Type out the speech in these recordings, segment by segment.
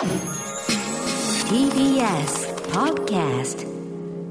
TBS Podcast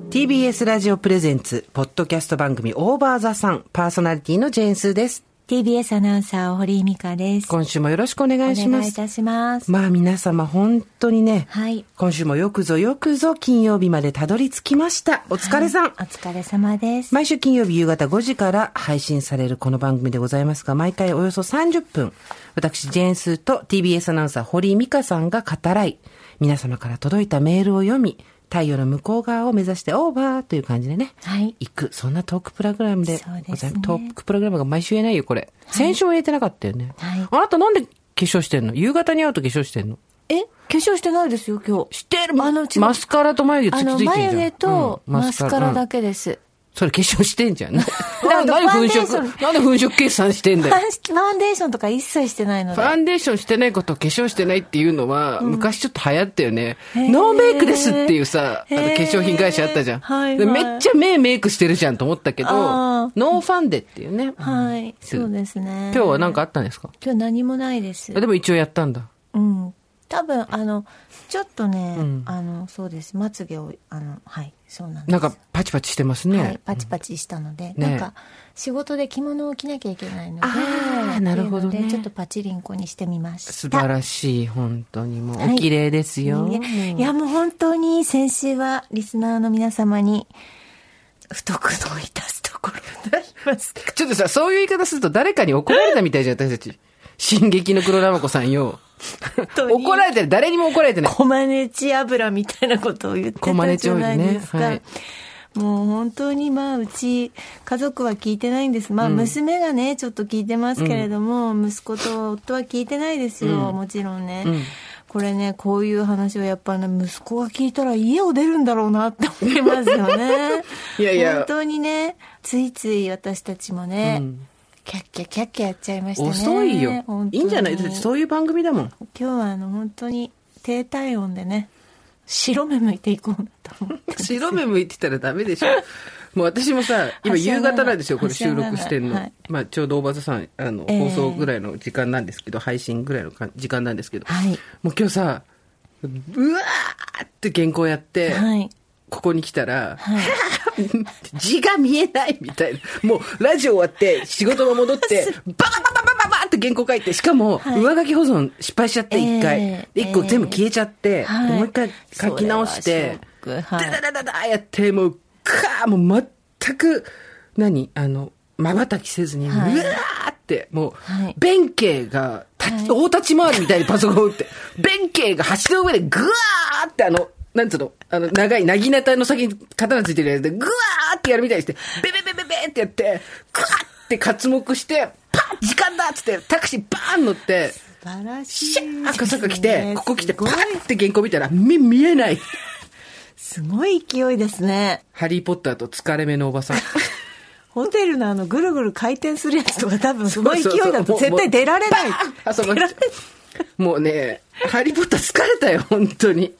TBS ラジオプレゼンツ、ポッドキャスト番組オーバーザさん、パーソナリティのジェーンスーです。TBS アナウンサー、堀井美香です。今週もよろしくお願いします。お願いいたします。まあ皆様本当にね、はい。今週もよくぞよくぞ金曜日までたどり着きました。お疲れさん。お疲れ様です。毎週金曜日夕方5時から配信されるこの番組でございますが、毎回およそ30分、私、ジェーンスーと TBS アナウンサー、堀井美香さんが語らい、皆様から届いたメールを読み、太陽の向こう側を目指してオーバーという感じでね、はい。行く、そんなトークプログラムでございます。トークプログラムが毎週言えないよ、これ。先週は言えてなかったよね。はいあなたなんで化粧してんの？夕方に会うと化粧してんの？え？化粧してないですよ、今日。してるあの、マスカラと眉毛つきついてんじゃん。眉毛とうんマスカラだうんけです。それ化粧してんじゃん。なあの何粉飾なんで粉飾計算してんだよ。ファンデーションとか一切してないので。ファンデーションしてないことを化粧してないっていうのは、昔ちょっと流行ったよね。ノーメイクですっていうさ、あの化粧品会社あったじゃん。はいはいでめっちゃ目メイクしてるじゃんと思ったけど、ノーファンデっていうね。はい。そうですね。今日は何かあったんですか？今日何もないです。でも一応やったんだ。うん。多分、あの、ちょっとね、うんあの、そうです。まつげを、あの、はい、そうなんです。なんかパチパチしてますね。はい、パチパチしたので、ねなんか仕事で着物を着なきゃいけないので、あーなるほどねちょっとパチリンコにしてみました。素晴らしい、本当にもう、はいお綺麗ですよ。いやいや、もう本当に先週はリスナーの皆様に不徳の致すところであります。ちょっとさ、そういう言い方すると誰かに怒られたみたいじゃん、私たち。進撃の黒生子さんよ。怒られてる。誰にも怒られてない。コマネチ油みたいなことを言ってたじゃないですか。オイルねもう本当にまあうち家族は聞いてないんです。まあ娘がね、ちょっと聞いてますけれども、息子と夫は聞いてないですよ、もちろんね。んこれね、こういう話をやっぱね、息子が聞いたら家を出るんだろうなって思いますよね。いやいや本当にね、ついつい私たちもね、うんキャッキャキャッキャやっちゃいましたね。遅いよ。いいんじゃない？そういう番組だもん。今日はあの本当に低体温でね白目向いていこうなと思って。白目向いてたらダメでしょ。もう私もさ、今夕方なんですよ、これ収録してんの。はい。まあちょうど大場さん、あの、ええ放送ぐらいの時間なんですけど、配信ぐらいのか時間なんですけど、はい。もう今日さ、うわーって原稿やって、はいここに来たら、はい。字が見えないみたいな。もう、ラジオ終わって、仕事も戻って、バババババババって原稿書いて、しかも、はい。上書き保存失敗しちゃって、一回。ええで一個全部消えちゃって、はい。でもう一回書き直して、ダダダダダやって、もう、かーもう全く、何？あの、瞬きせずに、はい。うわーって、もう、はい。弁慶が、大立ち回りみたいにパソコンを打って、弁慶が橋の上でぐわーってあの、なんつうの、あの、長い、なぎなたの先に刀ついてるやつで、ぐわーってやるみたいにして、ベベベベベってやって、ぐわーって刮目して、パン時間だっつって、タクシーバーン乗って、素晴らしいシャー赤坂来て、ここ来て、パンって原稿見たら、目見えない。すごい勢いですね。ハリーポッターと疲れ目のおばさん。ホテルのあのぐるぐる回転するやつとか多分すごい勢いだそうそうそうと絶対出られない。もうバーン挟まっちゃう。もうね、ハリーポッター疲れたよ、本当に。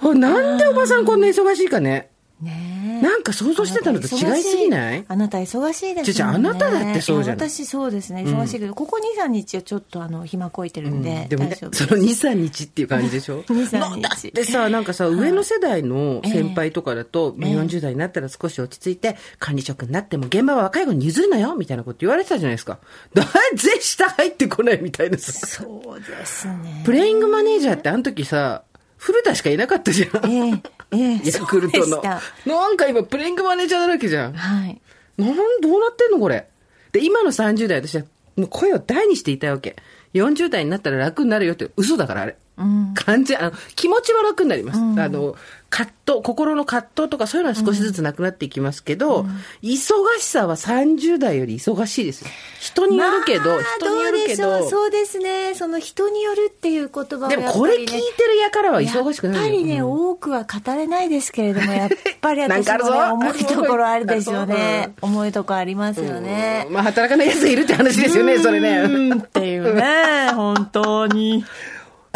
ほなんでおばさんこんな忙しいかね。ねえ。なんか想像してたのと違いすぎない？あなた忙しいですちょちょあなただってそうじゃない。いや私そうですね。忙しいけど、ここ23日はちょっとあの暇こいてるんで、でもねその2、3日っていう感じでしょ？2 3日。なだってさ、なんかさ、上の世代の先輩とかだと、ええ。40代になったら少し落ち着いて、管理職になっても現場は若い子に譲るなよみたいなこと言われてたじゃないですか。だぜ下入ってこないみたいなさ。そうですね。プレイングマネージャーってあの時さ、古田しかいなかったじゃん。ええええヤクルトの。なんか今、プレイングマネージャーだらけじゃん。はいなん、どうなってんのこれ？で、今の30代、私は、もう声を大にしていたいわけ。40代になったら楽になるよって嘘だから、あれ。うん感じ、あの、気持ちは楽になります。あの、葛藤、心の葛藤とかそういうのは少しずつなくなっていきますけど、忙しさは30代より忙しいですよ。人によるけど、まあ人によるけどそうですねその人によるっていう言葉はでもこれ聞いてるやからは忙しくないよやっぱりね、うん多くは語れないですけれども、やっぱり 私もね、重いところあるでしょうね。う 重いところありますよね。まあ、働かない奴がいるって話ですよね、それね。うんっていうね、本当に。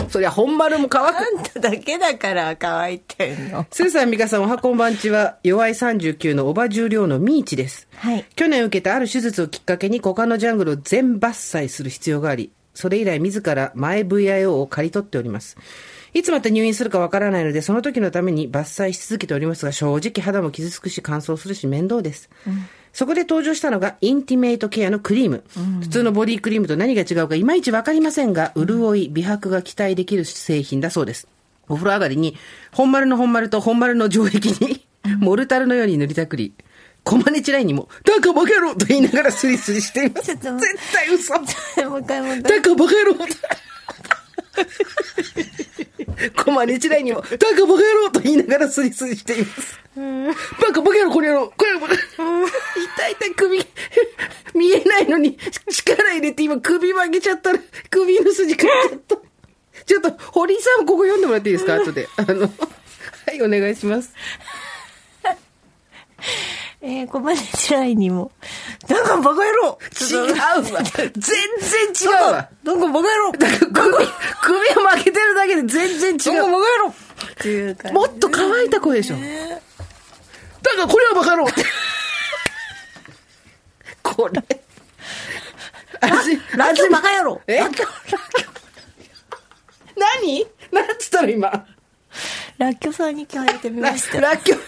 そりゃ本丸も乾く。あんただけだから乾いてんの。スーさん、ミカさん、おはこんばんちは、弱い39のおば重量のミーチです。はい。去年受けたある手術をきっかけに股間のジャングルを全伐採する必要があり、それ以来自ら前 VIO を借り取っております。いつまた入院するかわからないので、その時のために伐採し続けておりますが、正直肌も傷つくし乾燥するし面倒です。そこで登場したのが、インティメイトケアのクリーム。普通のボディクリームと何が違うかいまいちわかりませんが、潤い、美白が期待できる製品だそうです。お風呂上がりに、本丸の本丸と本丸の城壁に、モルタルのように塗りたくり、コマネチラインにも、タカバカ野郎と言いながらスリスリしています。絶対嘘。もう一回もう一回タカバカ野郎コマネチラインにも、タカバカ野郎と言いながらスリスリしています。バカバカ野郎、これ野郎、これバカ。痛い痛い首、見えないのに力入れて今首曲げちゃったら、首の筋かっちゃった。ちょっと、堀井さんここ読んでもらっていいですか？後で。あの、はい、お願いします。えー、コマネチラインにも。なんかバカ野郎違うわ。全然違うわ。なんかバカ野郎首、首を曲げてるだけで全然違う。なんかバカ野郎っていう感じ。もっと乾いた声でしょ。だからこれはバカ野郎。これ。味、ラッキョバカ野郎え？何？なんつったの今？ラッキョさんに聞かれてみラました。ラッキョ、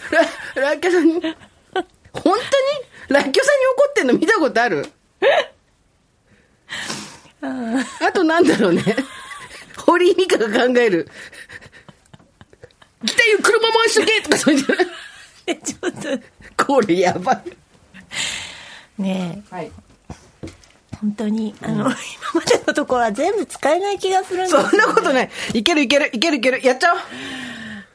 ララッキョさんにラッキョさんに怒ってんの見たことある？あとなんだろうね。堀井美香が考える。来たよ、車回しとけとかそういう。えちょっと。これやばい。ねえ、はい。本当に、あの、今までのところは全部使えない気がするんですそんなことない。いけるいけるいけるいける。やっちゃおう。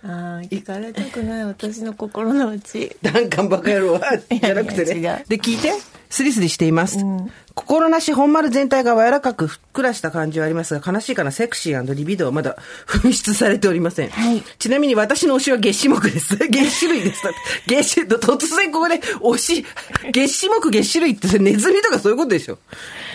ああ、聞かれたくない私の心の内。ダンカンバカ野郎は、じゃなくて。ねで、聞いて。スリスリしています。心なし本丸全体が柔らかくふっくらした感じはありますが、悲しいかなセクシーリビドーはまだ紛失されておりません。はいちなみに私の推しは月種目です。月種類です。月種、突然ここで推し、月種目月種類ってネズミとかそういうことでしょ。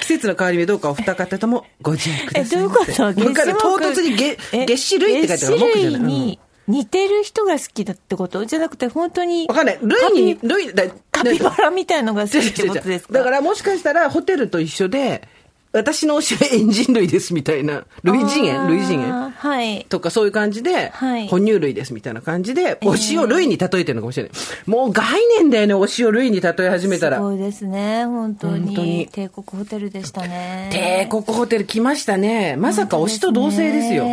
季節の変わり目どうかお二方ともご自愛くだえ、さい。どういうこと？わかる。唐突に月、え月種類って書いてあるから、月種類木じゃない。うんに似てる人が好きだってこと？じゃなくて、本当に。わかんない。類に、類、だカピバラみたいのが好きってことですか？だからもしかしたらホテルと一緒で、私の推しはエンジン類ですみたいな、類人猿類人猿はい。とかそういう感じで、はい哺乳類ですみたいな感じで、推しを類に例えてるのかもしれない。もう概念だよね、推しを類に例え始めたら。すごいですね、本当に。本当に帝国ホテルでしたね。帝国ホテル来ましたね。まさか推しと同性ですよ。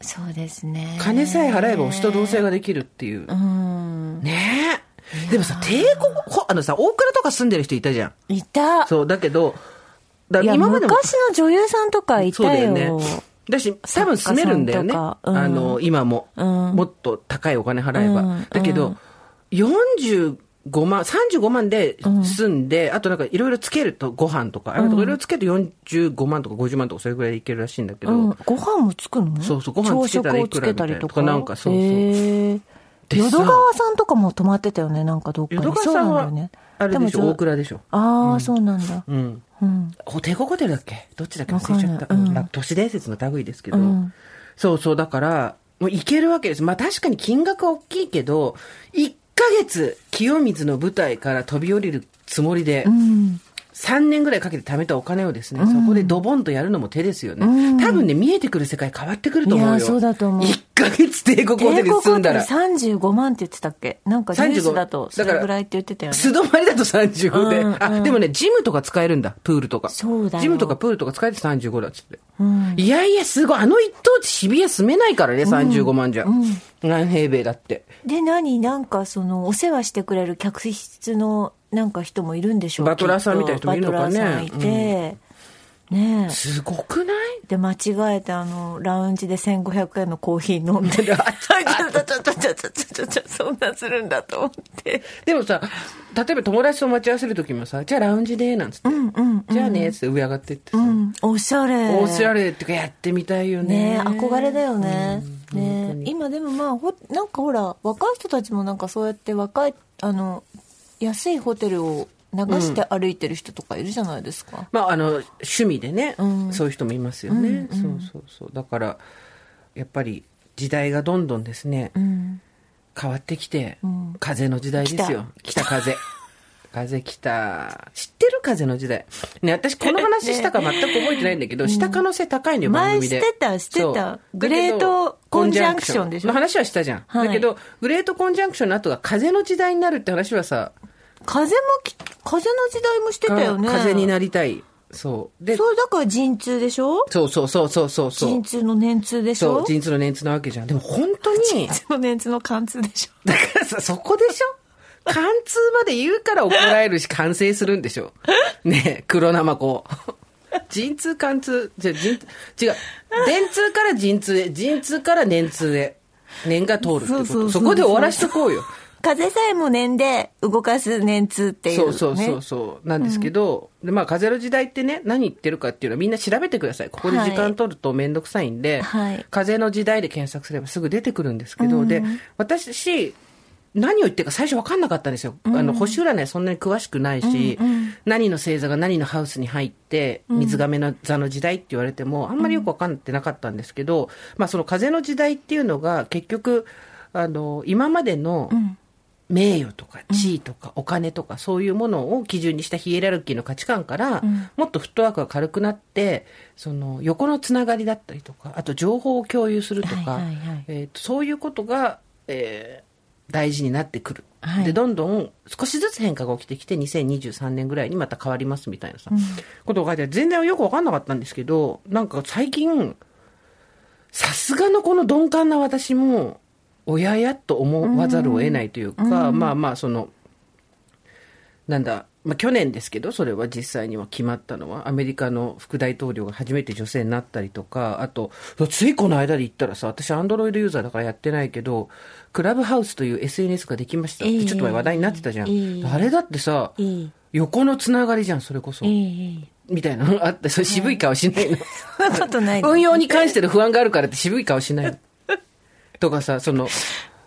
ねそうですね。金さえ払えば推しと同性ができるっていう。うん。ねえ。でもさ、帝国ほ、あのさ、大倉とか住んでる人いたじゃん。いた。そう、だけど、だ今までも。昔の女優さんとかいたそうだよよ。ね。だし、多分住めるんだよね。うんあの、今も、うんもっと高いお金払えば。うんだけど、うん45万、35万で住んで、あとなんかいろいろつけるとご飯とか、いろいろつけると45万とか50万とかそれぐらいでいけるらしいんだけど、うん。ご飯もつくの？そうそうご飯つけたらいくらみたいなとか。なんかそうそう淀川さんとかも泊まってたよね、なんかどっかに。淀川さんはね。あれでしょ、も大倉でしょ。ああ、そうなんだ。うん。うん。ホテルホテルだっけ？どっちだっけ？忘れちゃった。うんうん都市伝説の類ですけど、うんそうそう、だから、もう行けるわけです。まあ確かに金額は大きいけど、1ヶ月、清水の舞台から飛び降りるつもりで、うん。3年ぐらいかけて貯めたお金をですね、そこでドボンとやるのも手ですよね。うん多分ね、見えてくる世界変わってくると思うよ。いやそうだと思う1ヶ月帝国ホテル住んだら。35万って言ってたっけ？なんかニュース35だとそれぐらいって言ってたよね。素泊まりだと35で。あ、でもね、ジムとか使えるんだ。プールとか。そうだよジムとかプールとか使えて35だっつって。うんいやいや、すごい。あの一等地渋谷住めないからね、35万じゃ。何平米だって。で、何？なんかその、お世話してくれる客室のなんか人もいるんでしょうバトラーさんみたいな人もいるのかね。バトラーさんいて。うん、ねすごくない？で、間違えて、あの、ラウンジで1500円のコーヒー飲んでる。あちょちょちょちょちちそんなするんだと思って。でもさ、例えば友達と待ち合わせる時もさ、じゃあラウンジで、なんつって。うんうんうん、じゃあね、って上上がってってさ、うん。おしゃれ。おしゃれってかやってみたいよね。ね憧れだよね。うんねに今でもまあほ、なんかほら、若い人たちもなんかそうやって若い、あの、安いホテルを流して歩いてる人とかいるじゃないですか。まあ、あの、趣味でね、うんそういう人もいますよね。そうそうそう。だから、やっぱり時代がどんどんですね、うん。変わってきて、ん風の時代ですよ。北風。風来た。知ってる風の時代。ね、私この話したか全く覚えてないんだけど、した可能性高いんだよ、番前組で。知ってた知ってたグレートコンジャンクションでしょ？の話はしたじゃん。はいだけど、グレートコンジャンクションの後が風の時代になるって話はさ、風もき、風の時代もしてたよね。風になりたい。そう。で、そう、だから陣痛でしょ？そうそうそうそうそうそう。陣痛の年痛でしょ？そう、陣痛の年痛なわけじゃん。でも本当に、陣痛の年痛の貫通でしょ？だからさ、そこでしょ？貫通まで言うから怒られるし完成するんでしょ ねえ、黒生子。陣痛貫通、じゃ陣違う。電通から陣痛へ、陣痛から年通へ。年が通るってこと。そうそうそうそこで終わらしとこうよ。風さえも念で動かす年痛っていう、ね。そうそうそうそう。なんですけど、でまあ、風の時代ってね、何言ってるかっていうのはみんな調べてください。ここで時間取るとめんどくさいんで、はい風の時代で検索すればすぐ出てくるんですけど、で、私、何を言ってるか最初分かんなかったんですよ。あの、星占いそんなに詳しくないし、何の星座が何のハウスに入って、水亀の座の時代って言われても、あんまりよく分かってなかったんですけど、まあ、その風の時代っていうのが結局、あの、今までの、名誉とか地位とかお金とかそういうものを基準にしたヒエラルキーの価値観から、もっとフットワークが軽くなってその横のつながりだったりとかあと情報を共有するとか、えーとそういうことが、えー大事になってくる、はい。でどんどん少しずつ変化が起きてきて2023年ぐらいにまた変わりますみたいなさ、ことが書いて全然よく分かんなかったんですけどなんか最近さすがのこの鈍感な私も、親やと思わざるを得ないというか、まあまあ、その、なんだ、まあ去年ですけど、それは実際には決まったのは、アメリカの副大統領が初めて女性になったりとか、あと、ついこの間で言ったらさ、私アンドロイドユーザーだからやってないけど、クラブハウスという SNS ができましたって、ええちょっと前話題になってたじゃん。ええあれだってさ、ええ横のつながりじゃん、それこそ。ええみたいなのがあって、それ渋い顔しないの。そんなことないです運用に関しての不安があるからって渋い顔しないの。とかさ、その、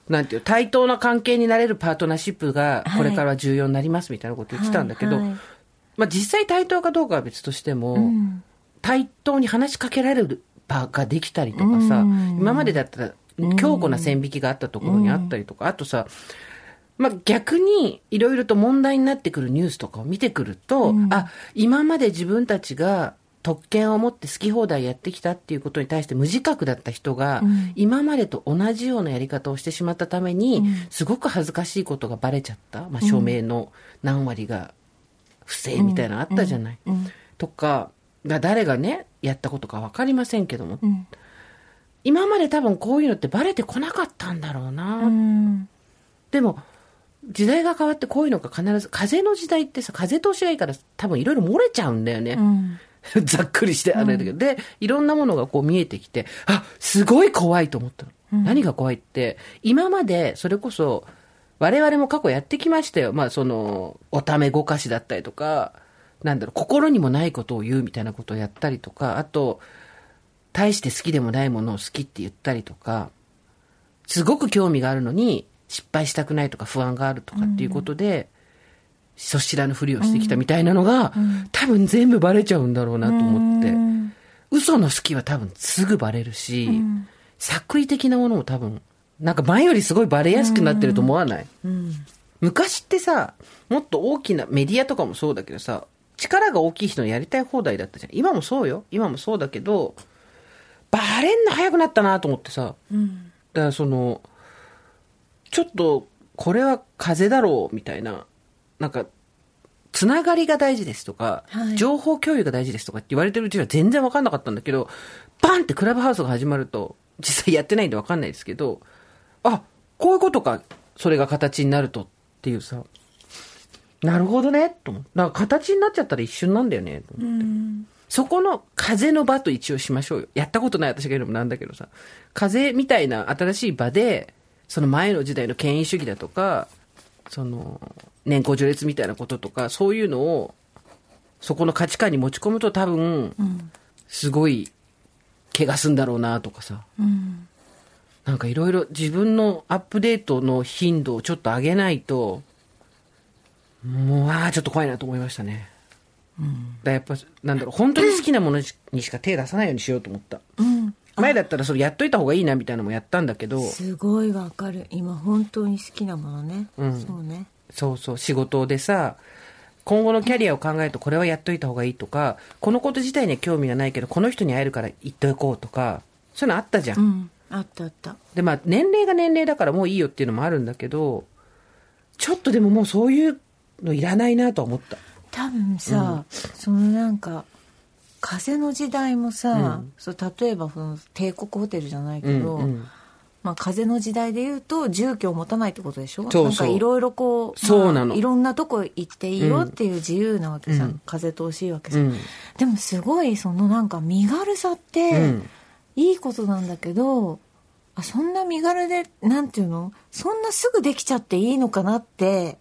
なんていう、対等な関係になれるパートナーシップがこれからは重要になりますみたいなこと言ってたんだけど、はい。はいまあ実際対等かどうかは別としても、ん。対等に話しかけられる場ができたりとかさ、うん。今までだったら強固な線引きがあったところにあったりとか、あとさ、まあ、逆にいろいろと問題になってくるニュースとかを見てくると、あ、今まで自分たちが特権を持って好き放題やってきたっていうことに対して無自覚だった人が、今までと同じようなやり方をしてしまったために、すごく恥ずかしいことがバレちゃった。まあ、署名の何割が不正みたいなのあったじゃない。とか、が誰がね、やったことかわかりませんけども、ん今まで多分こういうのってバレてこなかったんだろうな。うんでも、時代が変わってこういうのが必ず、風の時代ってさ、風通しがいいから多分いろいろ漏れちゃうんだよね。うん ざっくりしてあれだけど、で、いろんなものがこう見えてきて、あ、すごい怖いと思ったの。何が怖いって、今までそれこそ、我々も過去やってきましたよ。まあその、おためごかしだったりとか、なんだろう、心にもないことを言うみたいなことをやったりとか、あと、大して好きでもないものを好きって言ったりとか、すごく興味があるのに、失敗したくないとか不安があるとかっていうことで、そしらぬふりをしてきたみたいなのが、多分全部バレちゃうんだろうなと思って、嘘の好きは多分すぐバレるし、作為的なものも多分、なんか前よりすごいバレやすくなってると思わない、昔ってさ、もっと大きなメディアとかもそうだけどさ、力が大きい人のやりたい放題だったじゃん。今もそうよ。今もそうだけど、バレんの早くなったなと思ってさ。だからその、ちょっと、これは風だろう、みたいな。なんか、つながりが大事ですとか、はい情報共有が大事ですとかって言われてるうちは全然わかんなかったんだけど、バンってクラブハウスが始まると、実際やってないんでわかんないですけど、あ、こういうことか、それが形になるとっていうさ、なるほどね、と思って。だから形になっちゃったら一瞬なんだよね、と思って。そこの風の場と一応しましょうよ。やったことない私が言うのもなんだけどさ。風みたいな新しい場で、その前の時代の権威主義だとか、その、年功序列みたいなこととか、そういうのを、そこの価値観に持ち込むと多分、すごい、怪我すんだろうなとかさ。なんかいろいろ自分のアップデートの頻度をちょっと上げないと、もう、ああ、ちょっと怖いなと思いましたね。だからやっぱ、なんだろう、本当に好きなものにしか手出さないようにしようと思った。うん前だったらそれやっといた方がいいなみたいなのもやったんだけど、すごいわかる。今本当に好きなものね、うん。そうね。そうそう、仕事でさ、今後のキャリアを考えるとこれはやっといた方がいいとか、このこと自体には興味がないけど、この人に会えるから言っておこうとか、そういうのあったじゃん。うん。あったあった。で、まあ、年齢が年齢だからもういいよっていうのもあるんだけど、ちょっとでももうそういうのいらないなとは思った。多分さ、そのなんか風の時代もさ、そう例えばその帝国ホテルじゃないけど、うんうん。まあ、風の時代で言うと住居を持たないってことでしょ？そうなんかいろいろこう、そうなの。まあいろんなとこ行っていいよっていう自由なわけさ、うん。風通しいいわけさ、うん。でもすごいそのなんか身軽さって、うん。いいことなんだけどあそんな身軽でなんていうの？そんなすぐできちゃっていいのかなって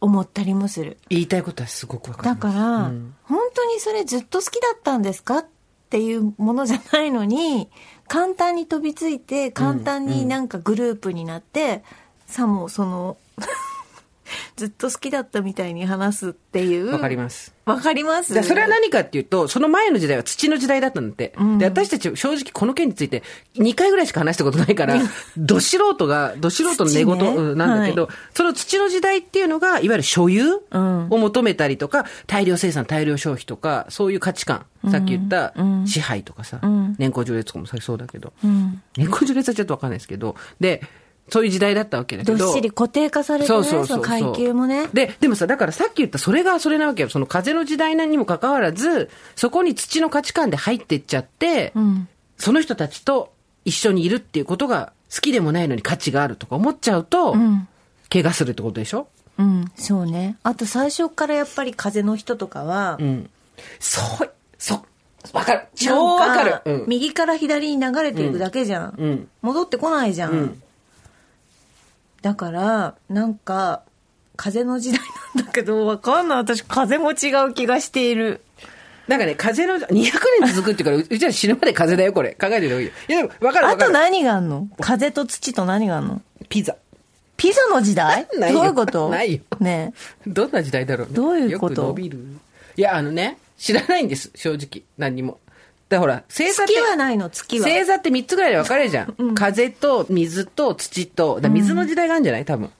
思ったりもする。言いたいことはすごくわかる。だから、うん。本当にそれずっと好きだったんですかっていうものじゃないのに簡単に飛びついて簡単になんかグループになって、さもそのずっと好きだったみたいに話すっていう。わかります。わかります？それは何かっていうと、その前の時代は土の時代だったんだって。で、私たち正直この件について2回ぐらいしか話したことないから、ど素人が、ど素人の寝言、なんだけど、はその土の時代っていうのが、いわゆる所有うん。を求めたりとか、大量生産、大量消費とか、そういう価値観。さっき言った支配とかさ、ん。年功序列とかもそうだけど、うん。年功序列はちょっとわかんないですけど、で、そういう時代だったわけだけど。どっしり固定化されてねその階級もねで、でもさ、だからさっき言ったそれがそれなわけよ。その風の時代にもかかわらず、そこに土の価値観で入ってっちゃって、うんその人たちと一緒にいるっていうことが好きでもないのに価値があるとか思っちゃうと、ん怪我するってことでしょ？うんそうねあと最初からやっぱり風の人とかは、うん。そう、そう、わかる。超わかる。うん。右から左に流れていくだけじゃん、うん戻ってこないじゃんだからなんか風の時代なんだけどわかんない私風も違う気がしているなんかね、風の、200年続くっていうから、ううちは死ぬまで風だよ、これ。考えてるいいよ。いや、でも、わかるわかる。あと何があんの？風と土と何があんの？ピザ。ピザの時代？ないよどういうこと？ないよねどんな時代だろうね。どういうこと？よく伸びるいや、あのね、知らないんです、正直。何にも。ほら、星座って。月はないの？月は星座って3つぐらいで分かれるじゃん。風と水と土と。だ水の時代があるんじゃない？多分。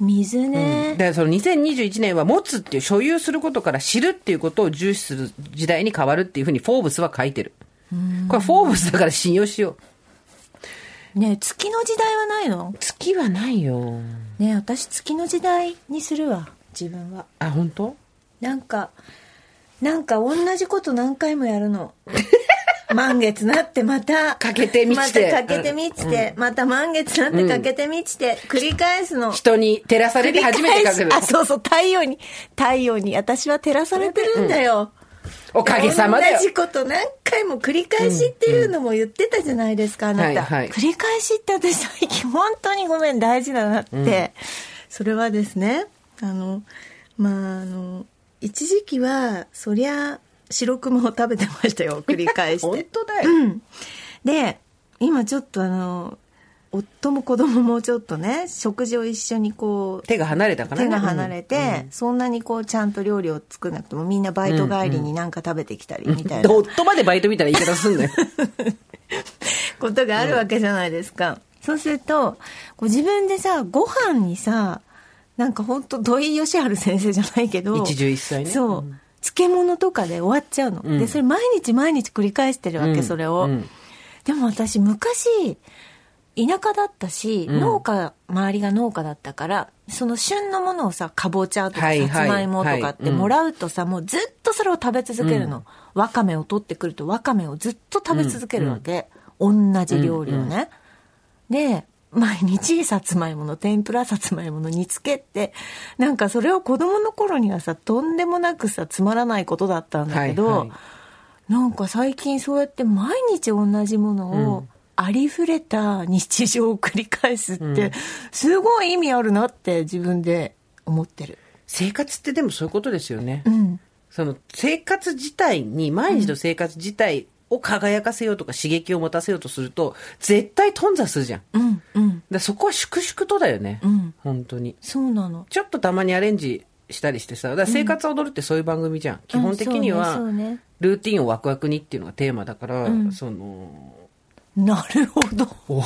水ね、だからその2021年は持つっていう所有することから知るっていうことを重視する時代に変わるっていうふうにフォーブスは書いてる。これフォーブスだから信用しよう。ね月の時代はないの？月はないよ。ね私月の時代にするわ自分はあ、本当？なんかなんか同じこと何回もやるの。満月なってまた。かけてみちてまたかけてみちて、また満月なってかけてみちて、繰り返すの。人に照らされて初めて書ける。あそうそう太陽に太陽に私は照らされてるんだよ、おかげさまでよ。同。じこと何回も繰り返しっていうのも言ってたじゃないですか、あなた、はいはい。繰り返しって私最近本当にごめん大事だなって、それはですねあのまああの一時期はそりゃ白熊を食べてましたよ繰り返して本当だよ。うんで今ちょっとあの夫も子供もちょっとね食事を一緒にこう手が離れたからね。手が離れて、そんなにこうちゃんと料理を作らなくてもみんなバイト帰りになんか食べてきたりみたいなで夫までバイトみたいな言い方すんのよ。ことがあるわけじゃないですか、そうするとこう自分でさご飯にさなんか本当土井善晴先生じゃないけど一汁一菜ね。そう、漬物とかで終わっちゃうの、うん。でそれ毎日毎日繰り返してるわけ、うんそれを、うん。でも私昔田舎だったし、うん。農家周りが農家だったからその旬のものをさかぼちゃとかさつまいもとかってもらうとさ、もうずっとそれを食べ続けるの、わかめを取ってくるとわかめをずっと食べ続けるわけ、同じ料理をね、で毎日さつまいもの天ぷらさつまいもの煮つけってなんかそれは子供の頃にはさとんでもなくさつまらないことだったんだけど、はいはいなんか最近そうやって毎日同じものを、ありふれた日常を繰り返すって、すごい意味あるなって自分で思ってる。生活ってでもそういうことですよね。うん。その生活自体に、毎日の生活自体を輝かせようとか刺激を持たせようとすると、絶対頓挫するじゃん。うん。うん。らそこは粛々とだよね。うん本当に。そうなの。ちょっとたまにアレンジしたりしてさ、だ生活を踊るってそういう番組じゃん。基本的には、ルーティンをワクワクにっていうのがテーマだから、うんその、なるほど。おい、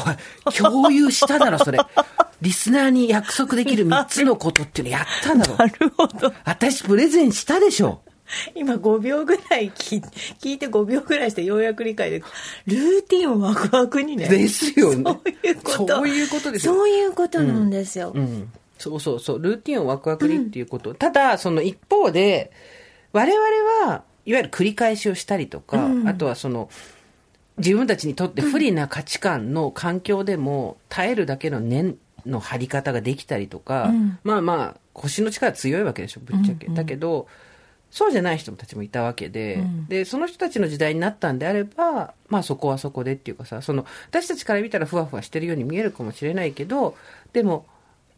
共有しただろ、それ。リスナーに約束できる3つのことっていうのやったんだろなるほど。私プレゼンしたでしょ 今5秒ぐらい聞い聞いて5秒ぐらいしてようやく理解でルーティンをワクワクにね。ですよねそういうこと。そういうことですよそういうことなんですよ。うん、そうそうそう、ルーティンをワクワクにっていうこと。ただ、その一方で、我々は、いわゆる繰り返しをしたりとか、あとはその、自分たちにとって不利な価値観の環境でも耐えるだけの念の張り方ができたりとか、まあまあ、腰の力強いわけでしょ、ぶっちゃけ。だけど、そうじゃない人たちもいたわけで、で、その人たちの時代になったんであれば、まあそこはそこでっていうかさ、その、私たちから見たらふわふわしてるように見えるかもしれないけど、でも、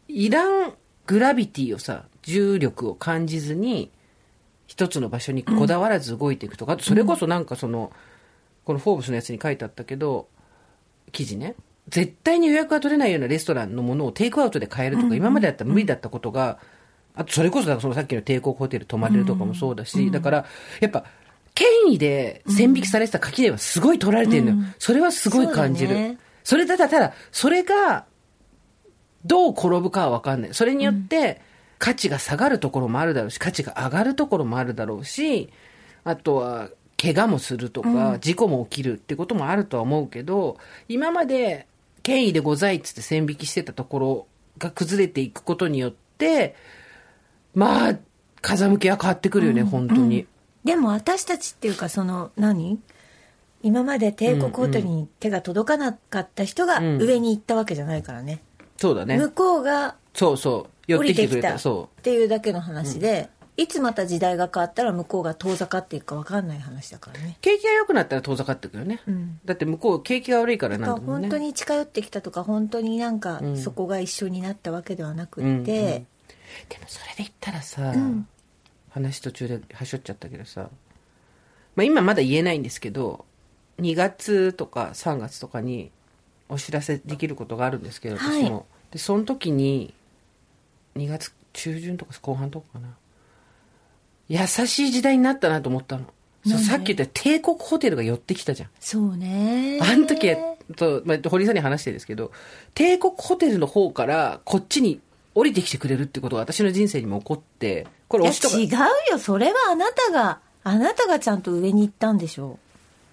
いらんグラビティをさ、重力を感じずに、一つの場所にこだわらず動いていくとか、あとそれこそなんかその、このフォーブスのやつに書いてあったけど、記事ね。絶対に予約が取れないようなレストランのものをテイクアウトで買えるとか、今までだったら無理だったことが、あとそれこそそのさっきの帝国ホテル泊まれるとかもそうだし、だから、やっぱ、権威で線引きされてた垣根はすごい取られてるのよ。それはすごい感じる。それただただ、それが、どう転ぶかは分かんない。それによって、価値が下がるところもあるだろうし、価値が上がるところもあるだろうし、あとは、怪我もするとか、事故も起きるってこともあるとは思うけど、今まで、権威でございっつって線引きしてたところが崩れていくことによって、まあ、風向きは変わってくるよね、本当に。でも私たちっていうかその何？今まで帝国ホテルに手が届かなかった人がん上に行ったわけじゃないからね、そうだね向。こうがそうそう。寄降ってきてくれた。りてきたっそていうだけの話で、いつまた時代が変わったら向こうが遠ざかっていくか分かんない話だからねう。景気が良くなったら遠ざかってくるよね。んだって向こう景気が悪いからなんだもんね。本当に近寄ってきたとか本当になんかそこが一緒になったわけではなくって、うんうんでもそれで言ったらさ、話途中ではしょっちゃったけどさ、まあ、今まだ言えないんですけど2月とか3月とかにお知らせできることがあるんですけど、はい。私も。でその時に2月中旬とか後半とかかな。優しい時代になったなと思ったの。そうさっき言った帝国ホテルが寄ってきたじゃん。そうね。あの時は、と、まあ、堀井さんに話してるんですけど、帝国ホテルの方からこっちに降りてきてくれるってことが私の人生にも起こって、これしとか。違うよそれはあなたがあなたがちゃんと上に行ったんでしょ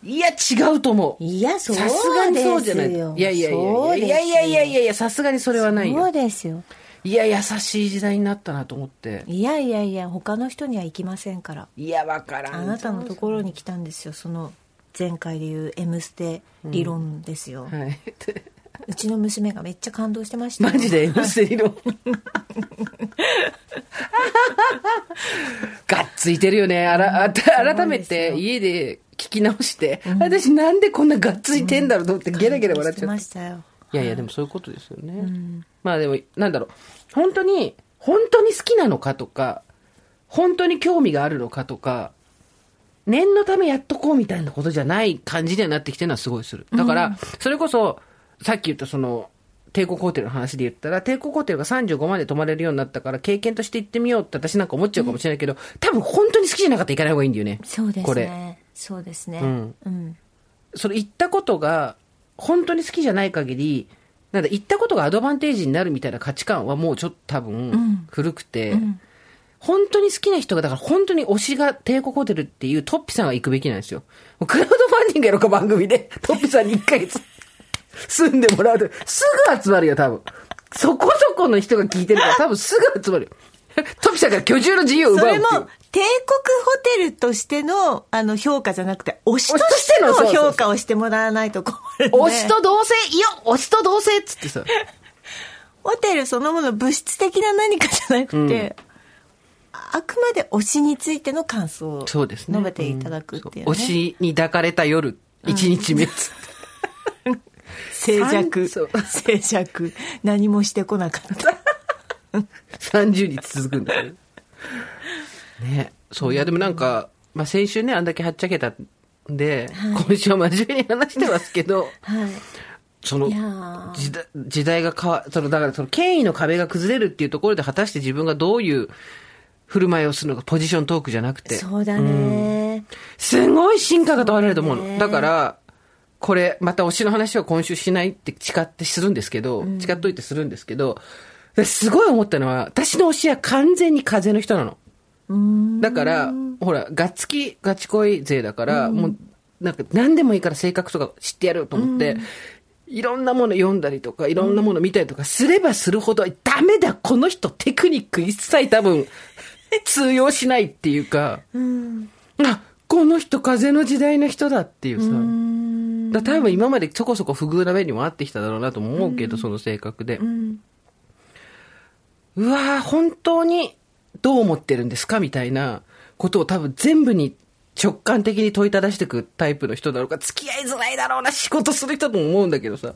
いや、違うと思う。いやそうさすがにそうじゃない。いやいやいやいやいやいやいやいや、さすがにそれはないよそう。ですよいや、優しい時代になったなと思って。いやいやいや他の人には行きませんからいや、わからん。あなたのところに来たんですよその前回でいう「M ステ」理論ですよ、はい。うちの娘がめっちゃ感動してましたよマジで？M ステ理論。がっついてるよね。あら、あた改めて家で聞き直して、私なんでこんながっついてんだろうと思ってゲラゲラ笑っちゃったいやいや、でもそういうことですよね。まあでも、なんだろう。本当に、本当に好きなのかとか、本当に興味があるのかとか、念のためやっとこうみたいなことじゃない感じにはなってきてるのはすごいする。だから、それこそ、さっき言ったその、帝国ホテルの話で言ったら、帝国ホテルが35万で泊まれるようになったから、経験として行ってみようって私なんか思っちゃうかもしれないけど、多分本当に好きじゃなかったら行かない方がいいんだよね。そうですこれ。ねそうですね。うん。うん。それ言ったことが本当に好きじゃない限り、なんだ、言ったことがアドバンテージになるみたいな価値観はもうちょっと多分古くて、本当に好きな人が、だから本当に推しが帝国ホテルっていうトッピさんが行くべきなんですよ。クラウドファンディングやろうか番組で、トッピさんに1ヶ月住んでもらうと、すぐ集まるよ、多分。そこそこの人が聞いてるから多分すぐ集まるよ。トッピさんから居住の自由をそれ奪うっていう。も帝国ホテルとしてのあの評価じゃなくて推しとしての評価をしてもらわないと困るんで推しと同性、いや、推しと同性っつってさ。ホテルそのもの物質的な何かじゃなくて、あくまで推しについての感想をそうですね。述べていただくっていう,、ねんそう推しに抱かれた夜、一日目。静寂。静寂。何もしてこなかった。30日続くんだね。ね。そう、いやでもなんか、まあ先週ね、あんだけはっちゃけたんで、今週は真面目に話してますけど、はい。その時代、時代が変わ、その、だからその権威の壁が崩れるっていうところで果たして自分がどういう振る舞いをするのか、ポジショントークじゃなくて。そうだね、すごい進化が問われると思うの。だから、これ、また推しの話は今週しないって誓ってするんですけど、誓っといてするんですけど、すごい思ったのは、私の推しは完全に風の人なの。だから、ほら、ガッツキ、ガチ恋勢だから、もう、なんか何でもいいから性格とか知ってやると思って、いろんなもの読んだりとか、いろんなもの見たりとかすればするほど、ダメだ、この人テクニック一切多分、通用しないっていうか、あ、この人風の時代の人だっていうさ。だ多分今までそこそこ不遇な目にもあってきただろうなとも思うけど、その性格で。うわー本当にどう思ってるんですかみたいなことを多分全部に直感的に問いただしていくタイプの人だろうか、付き合いづらいだろうな、仕事する人とも思うんだけどさ。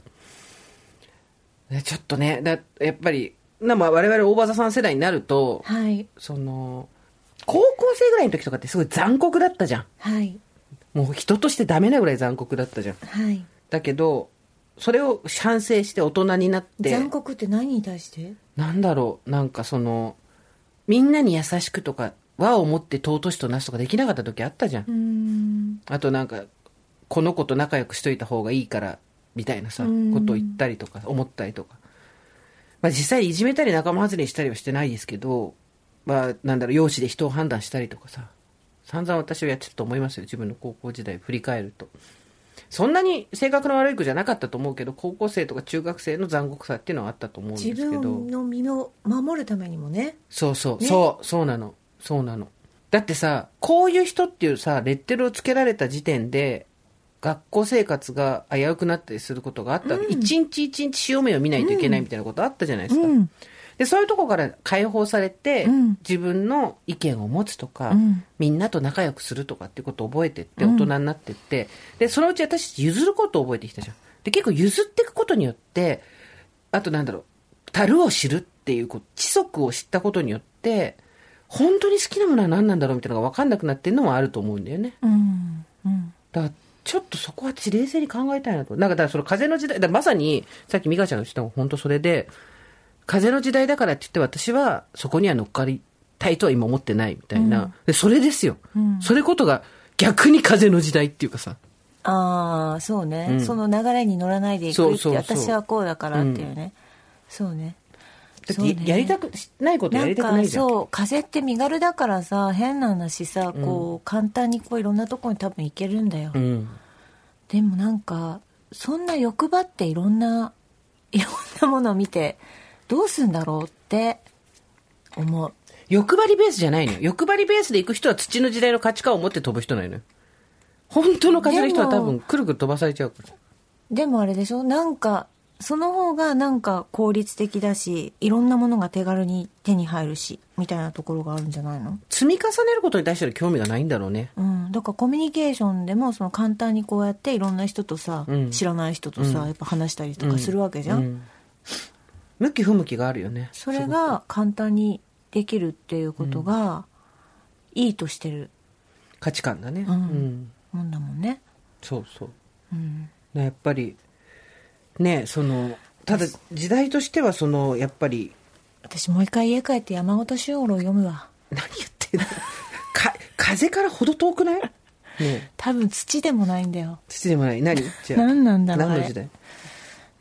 ねちょっとね、だやっぱり、なまあ我々大場さん世代になると、はい。その、高校生ぐらいの時とかってすごい残酷だったじゃん。はい。もう人としてダメなぐらい残酷だったじゃん。はい。だけど、それを反省して大人になって、残酷って何に対して？なんだろう、なんかその、みんなに優しくとか、和を持って尊しとなすとかできなかった時あったじゃん。あとなんか、この子と仲良くしといた方がいいから、みたいなさ、うんことを言ったりとか、思ったりとか。まあ実際いじめたり仲間外れにしたりはしてないですけど、まあなんだろう、容姿で人を判断したりとかさ、散々私はやってたと思いますよ、自分の高校時代振り返ると。そんなに性格の悪い子じゃなかったと思うけど、高校生とか中学生の残酷さっていうのはあったと思うんですけ自ど。分の身を守るためにもね。そうそう、ねそう、そうなの。そうなの。だってさ、こういう人っていうさ、レッテルをつけられた時点で、学校生活が危うくなったりすることがあったわけ。一、日一日潮目を見ないといけないみたいなことあったじゃないですか。うんで、そういうとこから解放されて、うん自分の意見を持つとか、うんみんなと仲良くするとかっていうことを覚えてって、大人になってって、で、そのうち私譲ることを覚えてきたじゃん。で、結構譲っていくことによって、あとなんだろう、樽を知るっていう、こう、知足を知ったことによって、本当に好きなものは何なんだろうみたいなのが分かんなくなってるのもあると思うんだよね。うん。うん。だから、ちょっとそこは私冷静に考えたいなと。なんか、だからその風の時代、だまさに、さっき美香ちゃんが言ってたのが本当それで、風の時代だからって言って私はそこには乗っかりたいとは今思ってないみたいな。でそれですよ、それことが逆に風の時代っていうかさ。ああ、そうね、うんその流れに乗らないでいくって私はこうだからっていうね。そうね。やりたくないことやりたくないじゃん。んかそう風って身軽だからさ変な話さこう、簡単にこういろんなとこに多分行けるんだよ、うん。でもなんかそんな欲張っていろんないろんなものを見てどうすんだろうって思う欲張りベースじゃないのよ。欲張りベースで行く人は土の時代の価値観を持って飛ぶ人ないのよ。本当の風の人は多で分くるくる飛ばされちゃうから。でもあれでしょ？なんかその方がなんか効率的だしいろんなものが手軽に手に入るしみたいなところがあるんじゃないの？積み重ねることに対しての興味がないんだろうね。うん、だからコミュニケーションでもその簡単にこうやっていろんな人とさ、うん知らない人とさ、やっぱ話したりとかするわけじゃん、うん向き不向きがあるよね。それが簡単にできるっていうことがいいとしてる。価値観だね。うん。うん。もんだもんね、そうそう。うん、ねやっぱり、ねその、ただ時代としてはその、やっぱり、私もう一回家帰って山本周五郎読むわ。何言ってんの？か、風からほど遠くない？ね。多分土でもないんだよ。土でもない。何？じゃあ。何なんだろう何の時代？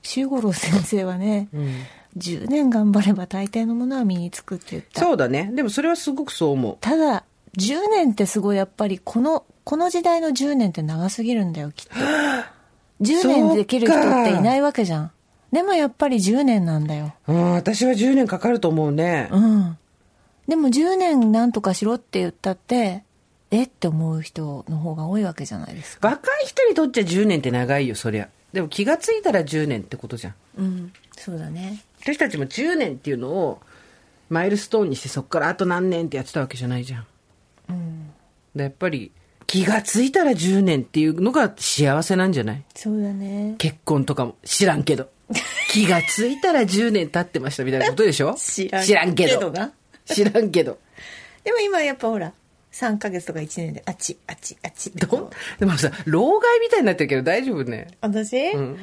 周五郎先生はね、うん。10年頑張れば大抵のものは身につくって言ったそうだね。でもそれはすごくそう思う。ただ10年ってすごいやっぱりこのこの時代の10年って長すぎるんだよきっと 10年できる人っていないわけじゃんでもやっぱり10年なんだようん、私は10年かかると思うね。うんでも10年なんとかしろって言ったってえって思う人の方が多いわけじゃないですか若い人にとっちゃ10年って長いよ、そりゃ。でも気がついたら10年ってことじゃん。うんそうだね私たちも10年っていうのをマイルストーンにしてそこからあと何年ってやってたわけじゃないじゃん。うんでやっぱり気がついたら10年っていうのが幸せなんじゃない？そうだね結婚とかも知らんけど。気がついたら10年経ってましたみたいなことでしょ？知らんけど。知らんけど。でも今やっぱほら3ヶ月とか1年であっちあっちあっちでもさ、老害みたいになってるけど大丈夫ね。私？うん。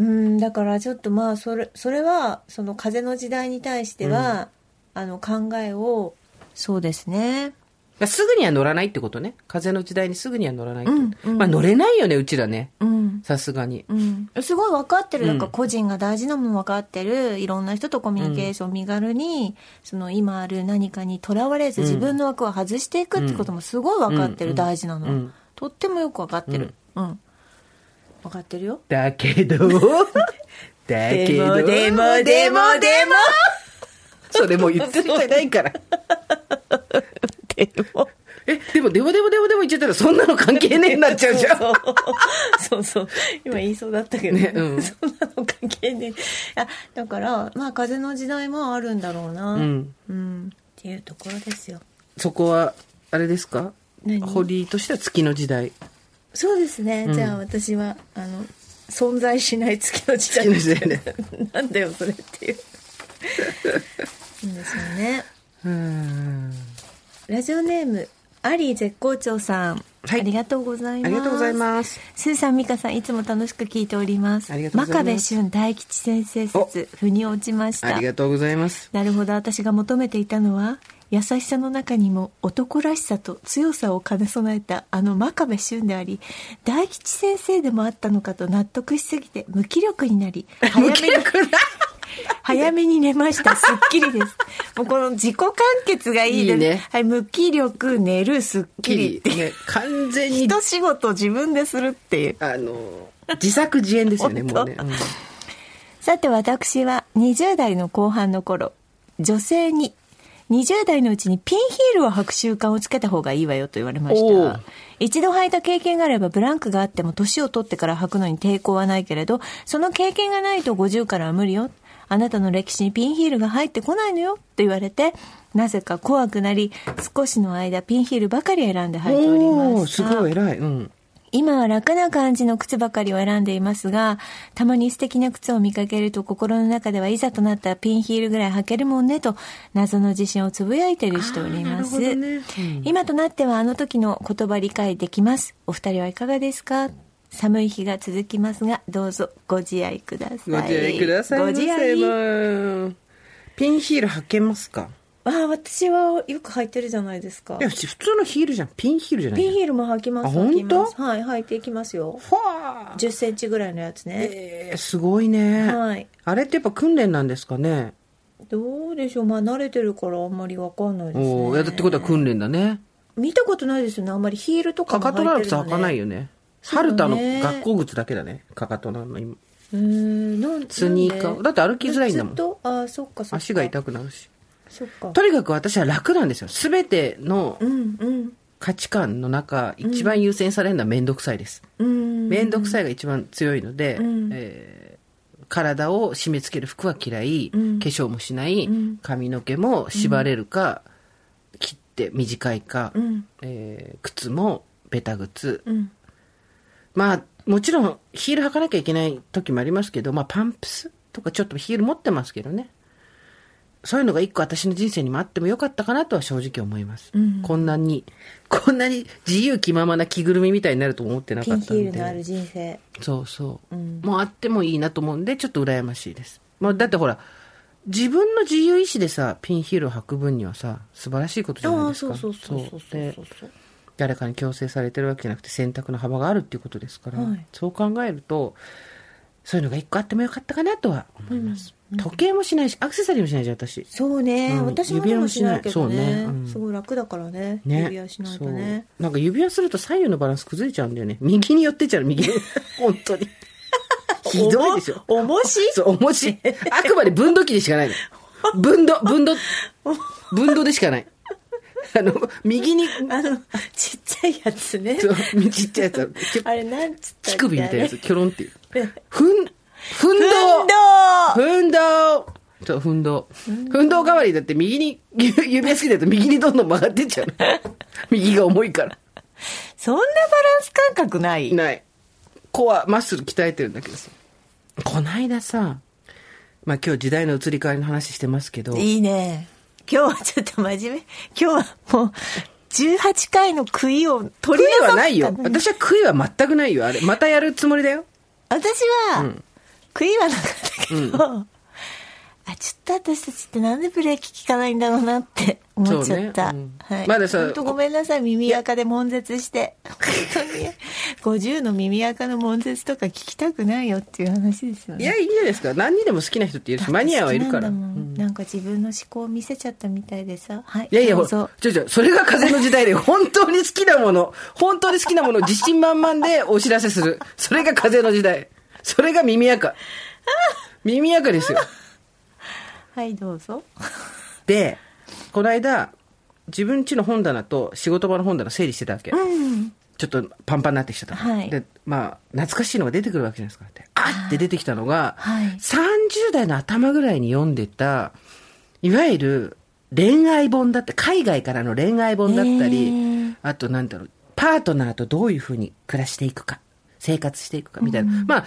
うん、だからちょっとまあそれそれはその風の時代に対しては、あの考えをそうですねらすぐには乗らないってことね。風の時代にすぐには乗らないってことまあ乗れないよね、うちらね。うん。さすがに。うん、すごい分かってる。なんか個人が大事なもの分かってる。いろんな人とコミュニケーション身軽に、その今ある何かにとらわれず自分の枠を外していくってこともすごい分かってる。大事なの、んとってもよく分かってる。うん。分かってるよ。だけど、だけど、でもでもでも それもう言ってないから。でも。え、でも、でもでもでもでも言っちゃったら、そんなの関係ねえになっちゃうじゃん。そうそう。今言いそうだったけど、ねうんそんなの関係ねえ。いや、だから、まあ風の時代もあるんだろうな。うん。うん。っていうところですよ。そこは、あれですか？何？堀井としては月の時代。そうですね。じゃあ私は、あの、存在しない月の時代。月の時代ね。なんだよ、それっていう。いいんですよね。うん。ラジオネーム、アリー絶好調さん。はいありがとうございます。ありがとうございます。スーさん、ミカさん、いつも楽しく聞いております。ありがとうございます真壁俊大吉先生説、腑に落ちました。ありがとうございます。なるほど、私が求めていたのは、優しさの中にも男らしさと強さを兼ね備えたあの真壁俊であり、大吉先生でもあったのかと納得しすぎて無気力になり、早めに、早めに寝ました。すっきりです。もうこの自己完結がいいですいいねはい、無気力、寝る、すっきりって。ね、完全に、一仕事自分でするっていう。あの、自作自演ですよね、もうね。うんさて私は20代の後半の頃、女性に20代のうちにピンヒールを履く習慣をつけた方がいいわよと言われました。一度履いた経験があればブランクがあっても年を取ってから履くのに抵抗はないけれど、その経験がないと50からは無理よ。あなたの歴史にピンヒールが入ってこないのよと言われて、なぜか怖くなり、少しの間ピンヒールばかり選んで履いておりました。ごい偉い。うん。今は楽な感じの靴ばかりを選んでいますが、たまに素敵な靴を見かけると心の中ではいざとなったらピンヒールぐらい履けるもんねと謎の自信をつぶやいているしております。ねうん今となってはあの時の言葉理解できます。お二人はいかがですか？寒い日が続きますが、どうぞご自愛ください。ご自愛ください。ご自愛。ピンヒール履けますか？ああ、私はよく履いてるじゃないですかいや、普通のヒールじゃん。ピンヒールじゃない。ピンヒールも履きます。あ履きます本はい、履いていきますよ。はあ。10センチぐらいのやつね。えー、すごいね。はい。あれってやっぱ訓練なんですかね？どうでしょうまあ慣れてるからあんまりわかんないですねおお、やだってことは訓練だね。見たことないですよねあんまりヒールとかもかかとなら履いてるの、ね、靴履かないよね。春田の学校靴だけだね。かかとなの今。うーんなんスニーカーだって歩きづらいんだもんずっと？あそっかそっか足が痛くなるし。とにかく私は楽なんですよ。すべてのうんうん。価値観の中、一番優先されるのは面倒くさいです。うん。面倒くさいが一番強いので、うん。えー体を締め付ける服は嫌い、うん。化粧もしない、うん。髪の毛も縛れるか、切って短いか、うん。えー靴もベタ靴。うん。まあ、もちろんヒール履かなきゃいけない時もありますけど、まあパンプスとかちょっとヒール持ってますけどね。そういうのが一個私の人生にもあってもよかったかなとは正直思います。うんこんなに、こんなに自由気ままな着ぐるみみたいになると思ってなかったんで。ヒールのある人生そうそう、うんもうあってもいいなと思うんで、ちょっと羨ましいです。まあ、だってほら、自分の自由意志でさ、ピンヒールを履く分にはさ、素晴らしいことじゃないですか。そうそうそうそうそうでそうそう誰かに強制されてるわけじゃなくて選択の幅があるっていうことですから、はいそう考えると、そういうのが一個あってもよかったかなとは思います。時計もしないし、アクセサリーもしないじゃん、私。そうね、うん私もでもしないけどねそうねうんすごい楽だからねね。指輪しないとねそうなんか指輪すると左右のバランス崩れちゃうんだよね。右に寄ってっちゃうの、右に。本当に。ひどいでしょ。おもし？そう、重し。あくまで分度器でしかないの。分度、分度、分度でしかない。あの、右に、あのちっちゃいやつねそうちっちゃいやつ、あれなんつったっけ乳首みたいなやつ、キョロンっていう。ふん、ふんど運動ふんどそう、ふんどふんど代わりだって右に、ゆ 指輪好きだと右にどんどん曲がってっちゃうの。右が重いから。そんなバランス感覚ない？ない。コア、マッスル鍛えてるんだけどさ。こないださ、まあ今日時代の移り変わりの話してますけど、いいね。今日はちょっと真面目。今日はもう、18回の悔いを取悔いり除くはないよ。私は悔いは全くないよ。あれ、またやるつもりだよ。私は、悔いはなかったけど、あ、ちょっと私たちってなんでブレーキ効かないんだろうなって思っちゃった。ねうんはい。まださ本当ごめんなさい、耳垢で悶絶して。本当に。50の耳垢の悶絶とか聞きたくないよっていう話ですよね。いや、いいじゃないですか。何にでも好きな人っているし、マニアはいるから。だって好きなんなんか自分の思考を見せちゃったみたいでさ。はい。いやいや、ちょちょ、それが風の時代で、本当に好きなもの、本当に好きなものを自信満々でお知らせする。それが風の時代。それが耳垢。耳垢ですよ。はい、どうぞ。で、この間、自分家の本棚と仕事場の本棚整理してたわけ。うん。ちょっとパンパンになってきちゃったの、はいで、まあ、懐かしいのが出てくるわけじゃないですか。であって出てきたのが、はい30代の頭ぐらいに読んでた、いわゆる恋愛本だって、海外からの恋愛本だったり、へーあとなんだろう、パートナーとどういうふうに暮らしていくか、生活していくかみたいな。まあ、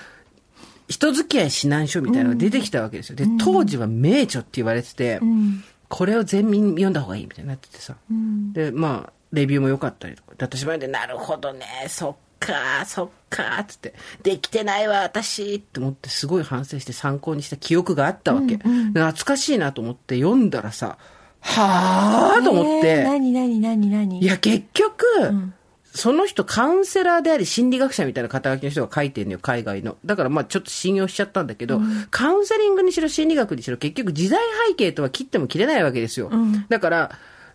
人付き合い指南書みたいなのが出てきたわけですよ。で、当時は名著って言われてて、うん。これを全民読んだ方がいいみたいになっててさ。うん。で、まあ、レビューも良かったりとか。で、私まで、なるほどね、そっか、そっか、つって、できてないわ、私って思って、すごい反省して参考にした記憶があったわけ。で懐かしいなと思って読んだらさ、はぁと思って、えー何何何何？いや、結局、んその人カウンセラーであり心理学者みたいな肩書きの人が書いてんのよ、海外の。だからまあちょっと信用しちゃったんだけど、カウンセリングにしろ心理学にしろ結局時代背景とは切っても切れないわけですよ。だから、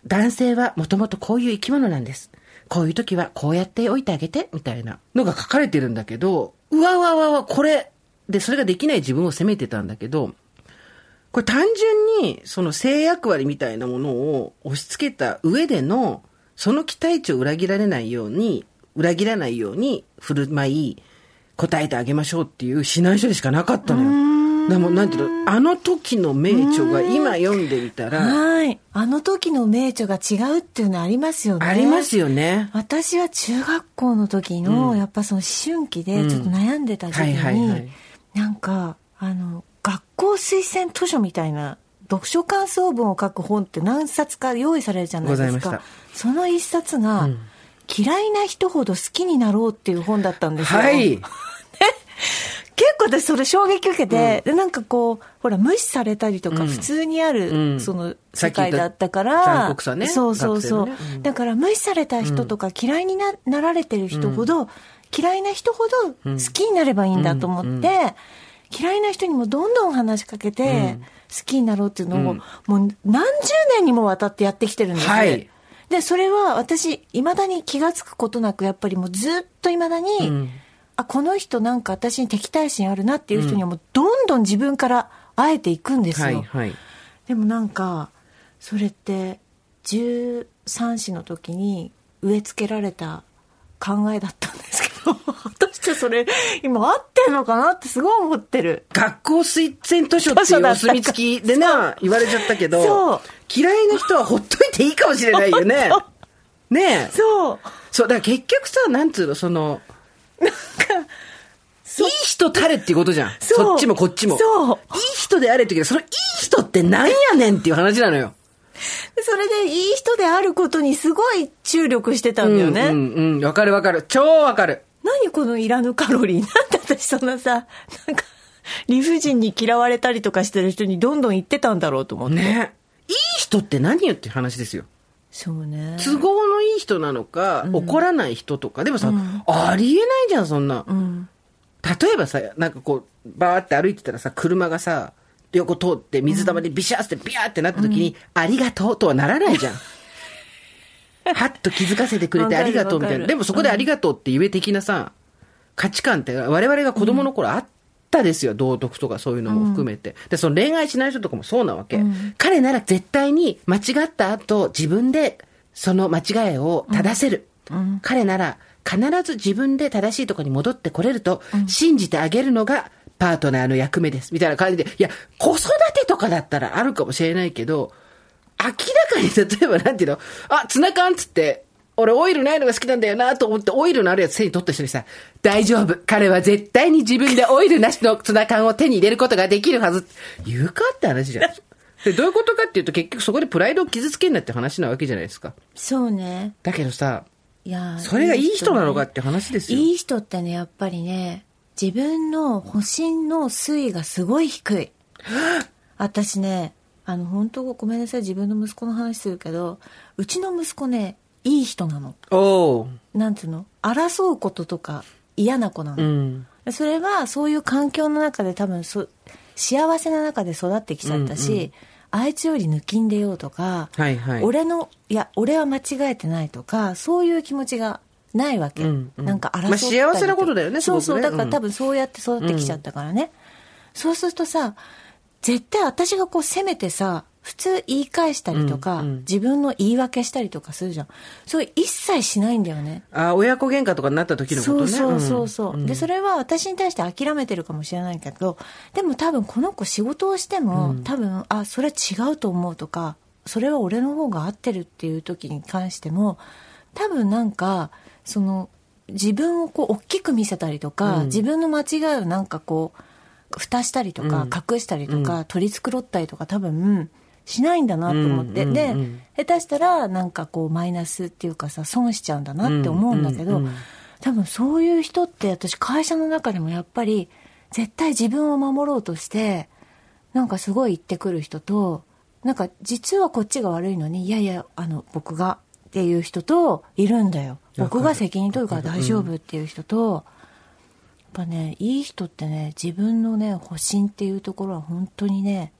男性はもともとこういう生き物なんです。こういう時はこうやっておいてあげて、みたいなのが書かれてるんだけど、うわうわうわうわ、これ、で、それができない自分を責めてたんだけど、これ単純に、その性役割みたいなものを押し付けた上での、その期待値を裏切られないように、裏切らないように振る舞い、答えてあげましょうっていう指南書でしかなかったのよ。でも、なんていうの、あの時の名著が今読んでみたら、はい。あの時の名著が違うっていうのありますよね。ありますよね。私は中学校の時の、やっぱその思春期でちょっと悩んでた時に、なんか、あの、学校推薦図書みたいな、読書感想文を書く本って何冊か用意されるじゃないですか。その一冊が、嫌いな人ほど好きになろうっていう本だったんですよ。はい。結構私それ衝撃受けて、でなんかこうほら無視されたりとかうん。普通にある、うん。その世界だったから、ね。そうそうそう、ね。うん。だから無視された人とか嫌いにななられてる人ほど、嫌いな人ほど好きになればいいんだと思って、嫌いな人にもどんどん話しかけて、好きになろうっていうのを、うんもう何十年にもわたってやってきてるんですね。はいで、それは私、未だに気がつくことなく、やっぱりもうずっと未だに、うんあ、この人なんか私に敵対心あるなっていう人にはもうどんどん自分から会えていくんですよ。はい、はい。でもなんか、それって、13歳の時に植え付けられた考えだったんですけど、果たしてそれ、今合ってんのかなってすごい思ってる。学校推薦図書っていうお墨付きでな、言われちゃったけど嫌いな人はほっといていいかもしれないよね。ねえ。そう。そう、だから結局さ、なんつうの、その、いい人たれっていうことじゃん。そっちもこっちも。そういい人であれって言うけど、そのいい人ってなんやねんっていう話なのよ。それでいい人であることにすごい注力してたんだよね。うんうんうん。わかるわかる。超わかる。何このいらぬカロリー なんで私そんなさ、なんか、理不尽に嫌われたりとかしてる人にどんどん言ってたんだろうと思って。ね。いい人って何よって話ですよ。そうね。都合のいい人なのか、怒らない人とか。でもさ、ありえないじゃん、そんな。うん。例えばさ、なんかこう、バーって歩いてたらさ、車がさ、横通って水玉でビシャーってビャーってなった時に、ありがとうとはならないじゃん。はっと気づかせてくれてありがとうみたいな。でもそこでありがとうって言え的なさ、価値観って我々が子供の頃あったですよ。道徳とかそういうのも含めて。で、その恋愛しない人とかもそうなわけ。彼なら絶対に間違った後、自分でその間違いを正せる。彼なら必ず自分で正しいところに戻ってこれると、信じてあげるのがパートナーの役目です。みたいな感じで。いや、子育てとかだったらあるかもしれないけど、明らかに例えばなんていうの？あ、ツナ缶っつって、俺オイルないのが好きなんだよなと思ってオイルのあるやつ手に取った人にさ、大丈夫。彼は絶対に自分でオイルなしのツナ缶を手に入れることができるはず。言うかって話じゃん。で、どういうことかっていうと結局そこでプライドを傷つけんなって話なわけじゃないですか。そうね。だけどさ、いやーそれがいい人なのかねって話ですよ。いい人ってね、やっぱりね、自分の保身の水位がすごい低い。私ねあの本当ごめんなさい。自分の息子の話するけどうちの息子ねいい人なの。おー。なんつうの？争うこととか嫌な子なの、うん。それはそういう環境の中で多分そ幸せな中で育ってきちゃったし、あいつより抜きんでようとか、はいはい。俺のいや俺は間違えてないとかそういう気持ちがないわけ、うんうん。なんか争ったりまあ幸せなことだよねそうそう。だから多分そうやって育ってきちゃったからね、そうするとさ絶対私がこう責めてさ普通言い返したりとか、うんうん。自分の言い訳したりとかするじゃん。それ一切しないんだよね。あ、親子喧嘩とかになった時のことね。そうそうそうそう、ん。でそれは私に対して諦めてるかもしれないけどでも多分この子仕事をしても、多分あそれ違うと思うとかそれは俺の方が合ってるっていう時に関しても多分なんかその自分をこう大きく見せたりとか、自分の間違いをなんかこう蓋したりとか、隠したりとか、取り繕ったりとか多分しないんだなと思って、うんうんで、うん。下手したらなんかこうマイナスっていうかさ損しちゃうんだなって思うんだけど、うんうん。うん多分そういう人って私会社の中でもやっぱり絶対自分を守ろうとしてなんかすごい言ってくる人となんか実はこっちが悪いのにいやいやあの僕がっていう人といるんだよ。僕が責任取るから大丈夫っていう人と、やっぱねいい人ってね自分のね保身っていうところは本当にね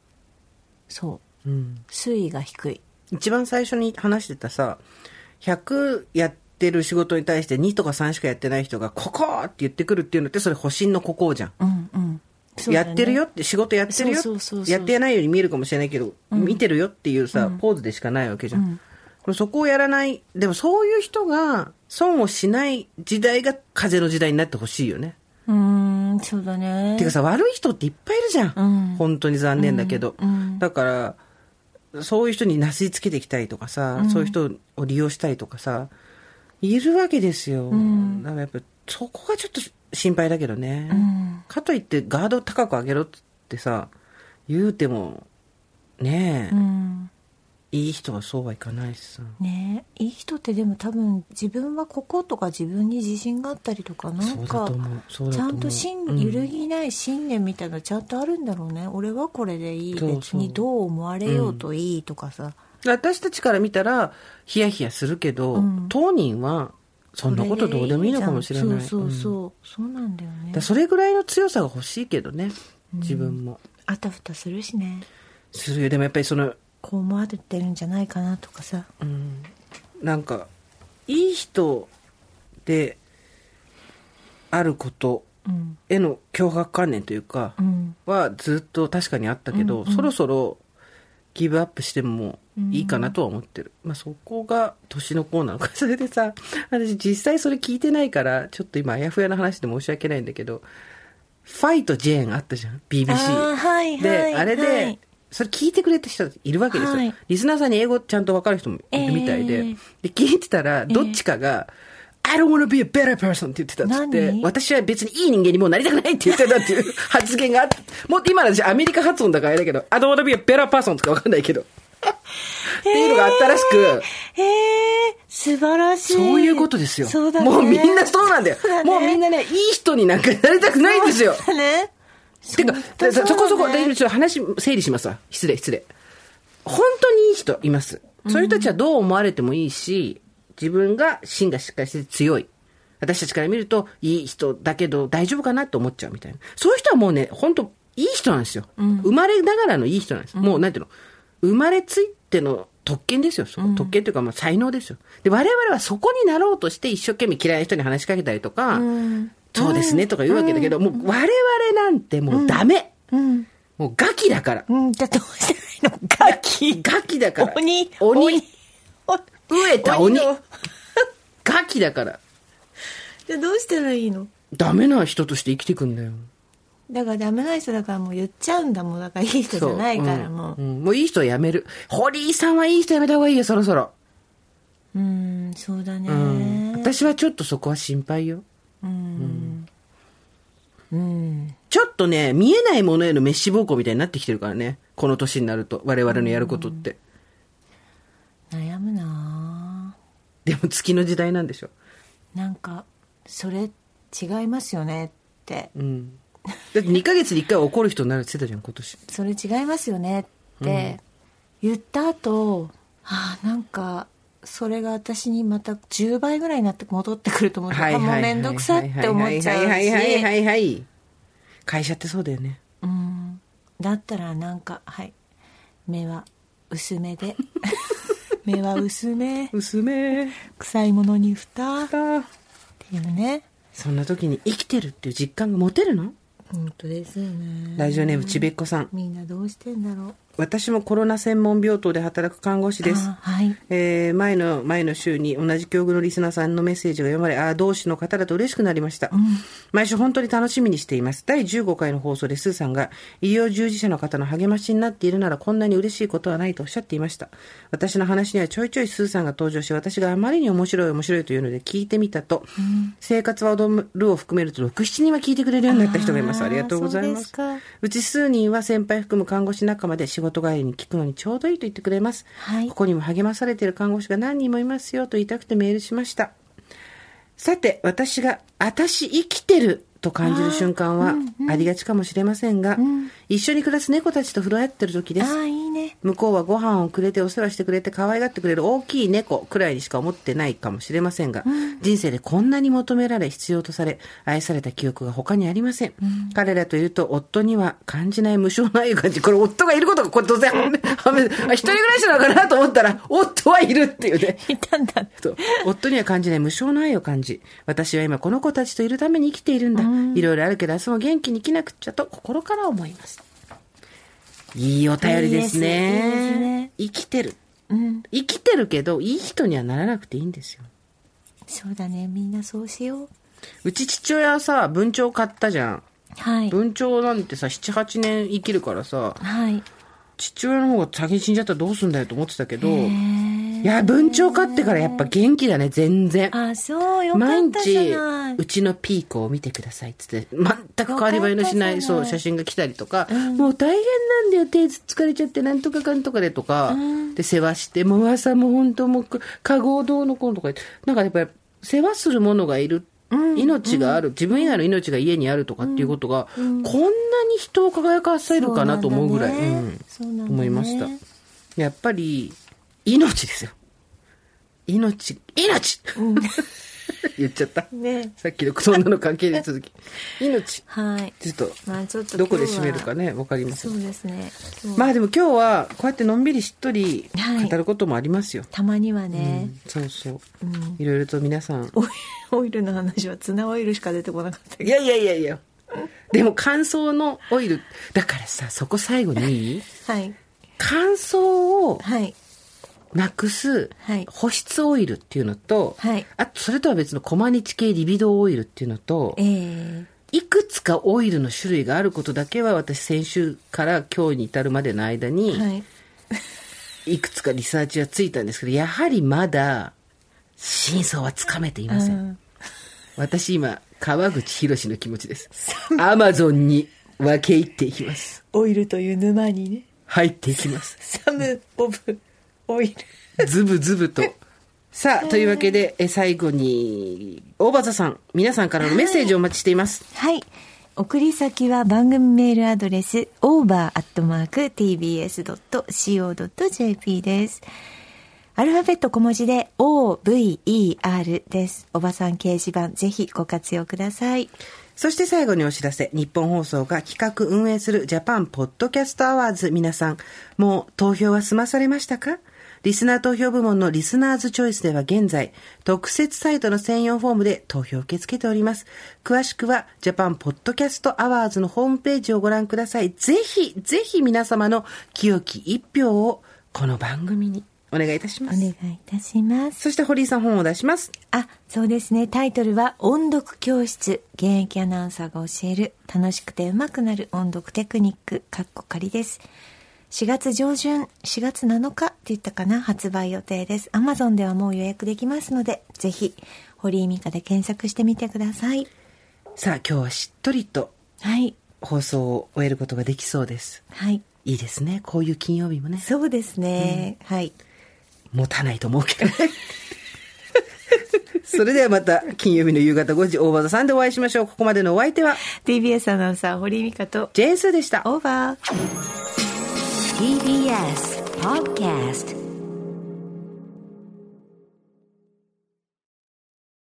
そう。うん。水位が低い。一番最初に話してたさ、100やってる仕事に対して2とか3しかやってない人が、ここって言ってくるっていうのって、それ保身のここじゃん。うんうん。ね。やってるよって、仕事やってるよやってないように見えるかもしれないけど、見てるよっていうさ、ポーズでしかないわけじゃん。これそこをやらない、でもそういう人が損をしない時代が風の時代になってほしいよね。うーんそうだねてかさ、悪い人っていっぱいいるじゃん。うん本当に残念だけど。うんだから、そういう人になすりつけてきたりとかさ、そういう人を利用したりとかさ、いるわけですよ。だからやっぱ、そこがちょっと心配だけどね。んかといって、ガード高く上げろってさ、言うても、ねえ、うんいい人はそうはいかないしさ。ね。えいい人ってでも多分自分はこことか自分に自信があったりとかなんかちゃんと信う。ん揺るぎない信念みたいなのちゃんとあるんだろうね、俺はこれでいい。別にどう思われようといいとかさ、私たちから見たら、ヒヤヒヤするけど、うん。当人は、そんなことどうでもいいのかもしれない。そうそううんそう、そうなんだよね。それぐらいの強さが欲しいけどね、自分も。あたふたするしね。するよ。でもやっぱりその、こう思われてるんじゃないかなとかさうん、なんか、いい人であることうんへの脅迫観念というか、うんはずっと確かにあったけど、そろそろギブアップしてもいいかなとは思ってる。まあそこが年の子なのか。それでさ、私実際それ聞いてないから、ちょっと今あやふやな話で申し訳ないんだけど、ファイト・ジェーンあったじゃん ?BBC。あーはいはいで、あれで、はいそれ聞いてくれた人いるわけですよ、はい。リスナーさんに英語ちゃんとわかる人もいるみたいで、えーで、聞いてたら、どっちかが、I don't want to be a better person って言ってたっつって何、私は別にいい人間にもうなりたくないって言ってたっていう発言があって、もっと今の私アメリカ発音だからあれだけど、I don't want to be a better person とかわかんないけど。っていうのがあったらしく、へえ。素晴らしい。そういうことですよ。そうだね。もうみんなそうなんだよ。だね。もうみんなね、いい人になんかなりたくないんですよ。ねてか、そこそこ、ねでちょっと話整理しますわ。失礼、失礼。本当にいい人います。そういう人たちはどう思われてもいいし、自分が芯がしっかりしてて強い。私たちから見ると、いい人だけど大丈夫かなって思っちゃうみたいな。そういう人はもうね、本当いい人なんですよ。生まれながらのいい人なんです。もう、なんていうの？生まれついての特権ですよ。その特権というか、まあ、才能ですよ。で、我々はそこになろうとして一生懸命嫌いな人に話しかけたりとか、そうですねとか言うわけだけど、もう我々なんてもうダメ。うんもうガキだから。うんじゃあどうしたらいいの？ガキガキだから。鬼鬼。鬼飢えた鬼。ガキだから。じゃあどうしたらいいの？ダメな人として生きていくんだよ。だからダメな人だからもう言っちゃうんだもんだからいい人じゃないからもううんうんもういい人はやめる。堀井さんはいい人やめた方がいいよ、そろそろ。うんそうだねうん。私はちょっとそこは心配よ。うんちょっとね、見えないものへの滅死暴行みたいになってきてるからね。この年になると、我々のやることって。悩むなでも月の時代なんでしょ。なんかそれ違いますよねってうん。だって2ヶ月に1回は怒る人になるって言ってたじゃん、今年。それ違いますよねって言った後、ああなんかそれが私にまた10倍ぐらいになって戻ってくると思うと、あもうめんどくさって思っちゃうはいはいはいはいしはいはい。会社ってそうだよね。うんだったらなんかはい目は薄めで目は薄め娘臭いものに蓋っだ。ていうねそんな時に生きてるっていう実感が持てるの本当ですよねラジオネームちべっこさん。みんなどうしてんだろう私もコロナ専門病棟で働く看護師です。あはいえー前の前の週に同じ境遇のリスナーさんのメッセージが読まれ、ああ、同志の方だと嬉しくなりました。毎週本当に楽しみにしています。第15回の放送でスーさんが医療従事者の方の励ましになっているならこんなに嬉しいことはないとおっしゃっていました。私の話にはちょいちょいスーさんが登場し、私があまりに面白い面白いというので聞いてみたと、生活は踊るを含めると6、7人は聞いてくれるようになった人がいます。ありがとうございます。うち数人は先輩含む看護師仲間で仕事帰りに聞くのにちょうどいいと言ってくれます。はいここにも励まされている看護師が何人もいますよと言いたくてメールしました。さて、私が、私生きてると感じる瞬間はありがちかもしれませんが、一緒に暮らす猫たちと触れ合ってる時です。ああいいね。向こうはご飯をくれてお世話してくれて可愛がってくれる大きい猫くらいにしか思ってないかもしれませんが、人生でこんなに求められ必要とされ愛された記憶が他にありません、彼らといると夫には感じない無償な愛を感じこれ夫がいることがこれ当然一人暮らしなのかなと思ったら夫はいるっていうね。いたんだ夫には感じない無償の愛を感じ、私は今この子たちといるために生きているんだ。いろいろあるけど明日も元気に生きなくっちゃと心から思います。いいお便りですね。いいですね生きてる。うん生きてるけど、いい人にはならなくていいんですよ。そうだねみんなそうしよううち父親はさ、文鳥買ったじゃん。はい文鳥なんてさ、7、8年生きるからさ、はい父親の方が先に死んじゃったらどうすんだよと思ってたけど、へいーや、文鳥飼ってからやっぱ元気だね、全然。あそうよか毎ったじ日ゃない、うちのピーコを見てくださいっつって、全く変わり映えのしない、そう、写真が来たりとか、もう大変なんだよ、手疲れちゃって、なんとかかんとかでとか、で、世話して、もう朝も本当もう、かごをどうのこうのとかなんかやっぱり、世話する者がいる。命がある、自分以外の命が家にあるとかっていうことが、こんなに人を輝かせるかなと思うぐらい、そうなん思いました。やっぱり、命ですよ。命、命、言っちゃった。ねさっきのそんなの関係に続き。命。はいちょっと、まあちょっとどこで締めるかね、わかりません。そうですねまあでも今日は、こうやってのんびりしっとりはい語ることもありますよ。たまにはね、そうそう。いろいろと皆さん。オイルの話はツナオイルしか出てこなかったいやいやいやいや。でも乾燥のオイル。だからさ、そこ最後に、はい乾燥をはいなくすはい保湿オイルっていうのと、はいあとそれとは別のコマニチ系リビドーオイルっていうのと、ええいくつかオイルの種類があることだけは私先週から今日に至るまでの間に、はいいくつかリサーチはついたんですけど、やはりまだ真相はつかめていません。うん私今、川口博の気持ちです。アマゾンに分け入っていきます。オイルという沼にね入っていきます。サム・オブ・オイルズブズブと。さあ、というわけで、え最後に、大場座さん、皆さんからのメッセージをお待ちしています。はい。送り先は番組メールアドレス over.tbs.co.jp です。アルファベット小文字で OVER です。おばさん掲示板ぜひご活用ください。そして最後にお知らせ。日本放送が企画運営するジャパンポッドキャストアワーズ皆さん、もう投票は済まされましたか？リスナー投票部門のリスナーズチョイスでは現在、特設サイトの専用フォームで投票を受け付けております。詳しくは、ジャパンポッドキャストアワーズのホームページをご覧ください。ぜひ、ぜひ皆様の清き一票をこの番組にお願いいたします。お願いいたします。そして堀井さん本を出します。あ、そうですね。タイトルは音読教室。現役アナウンサーが教える楽しくて上手くなる音読テクニック。かっこ仮です。4月上旬、4月7日って言ったかな発売予定です。Amazon ではもう予約できますので、ぜひ、堀井美香で検索してみてください。さあ、今日はしっとりとはい。放送を終えることができそうです。はい。いいですね。こういう金曜日もね。そうですね。はい。持たないと思うけどね。それではまた金曜日の夕方5時、大場さんでお会いしましょう。ここまでのお相手は TBS アナウンサー堀井美香とジェーンスーでした。オーバー TBS Podcast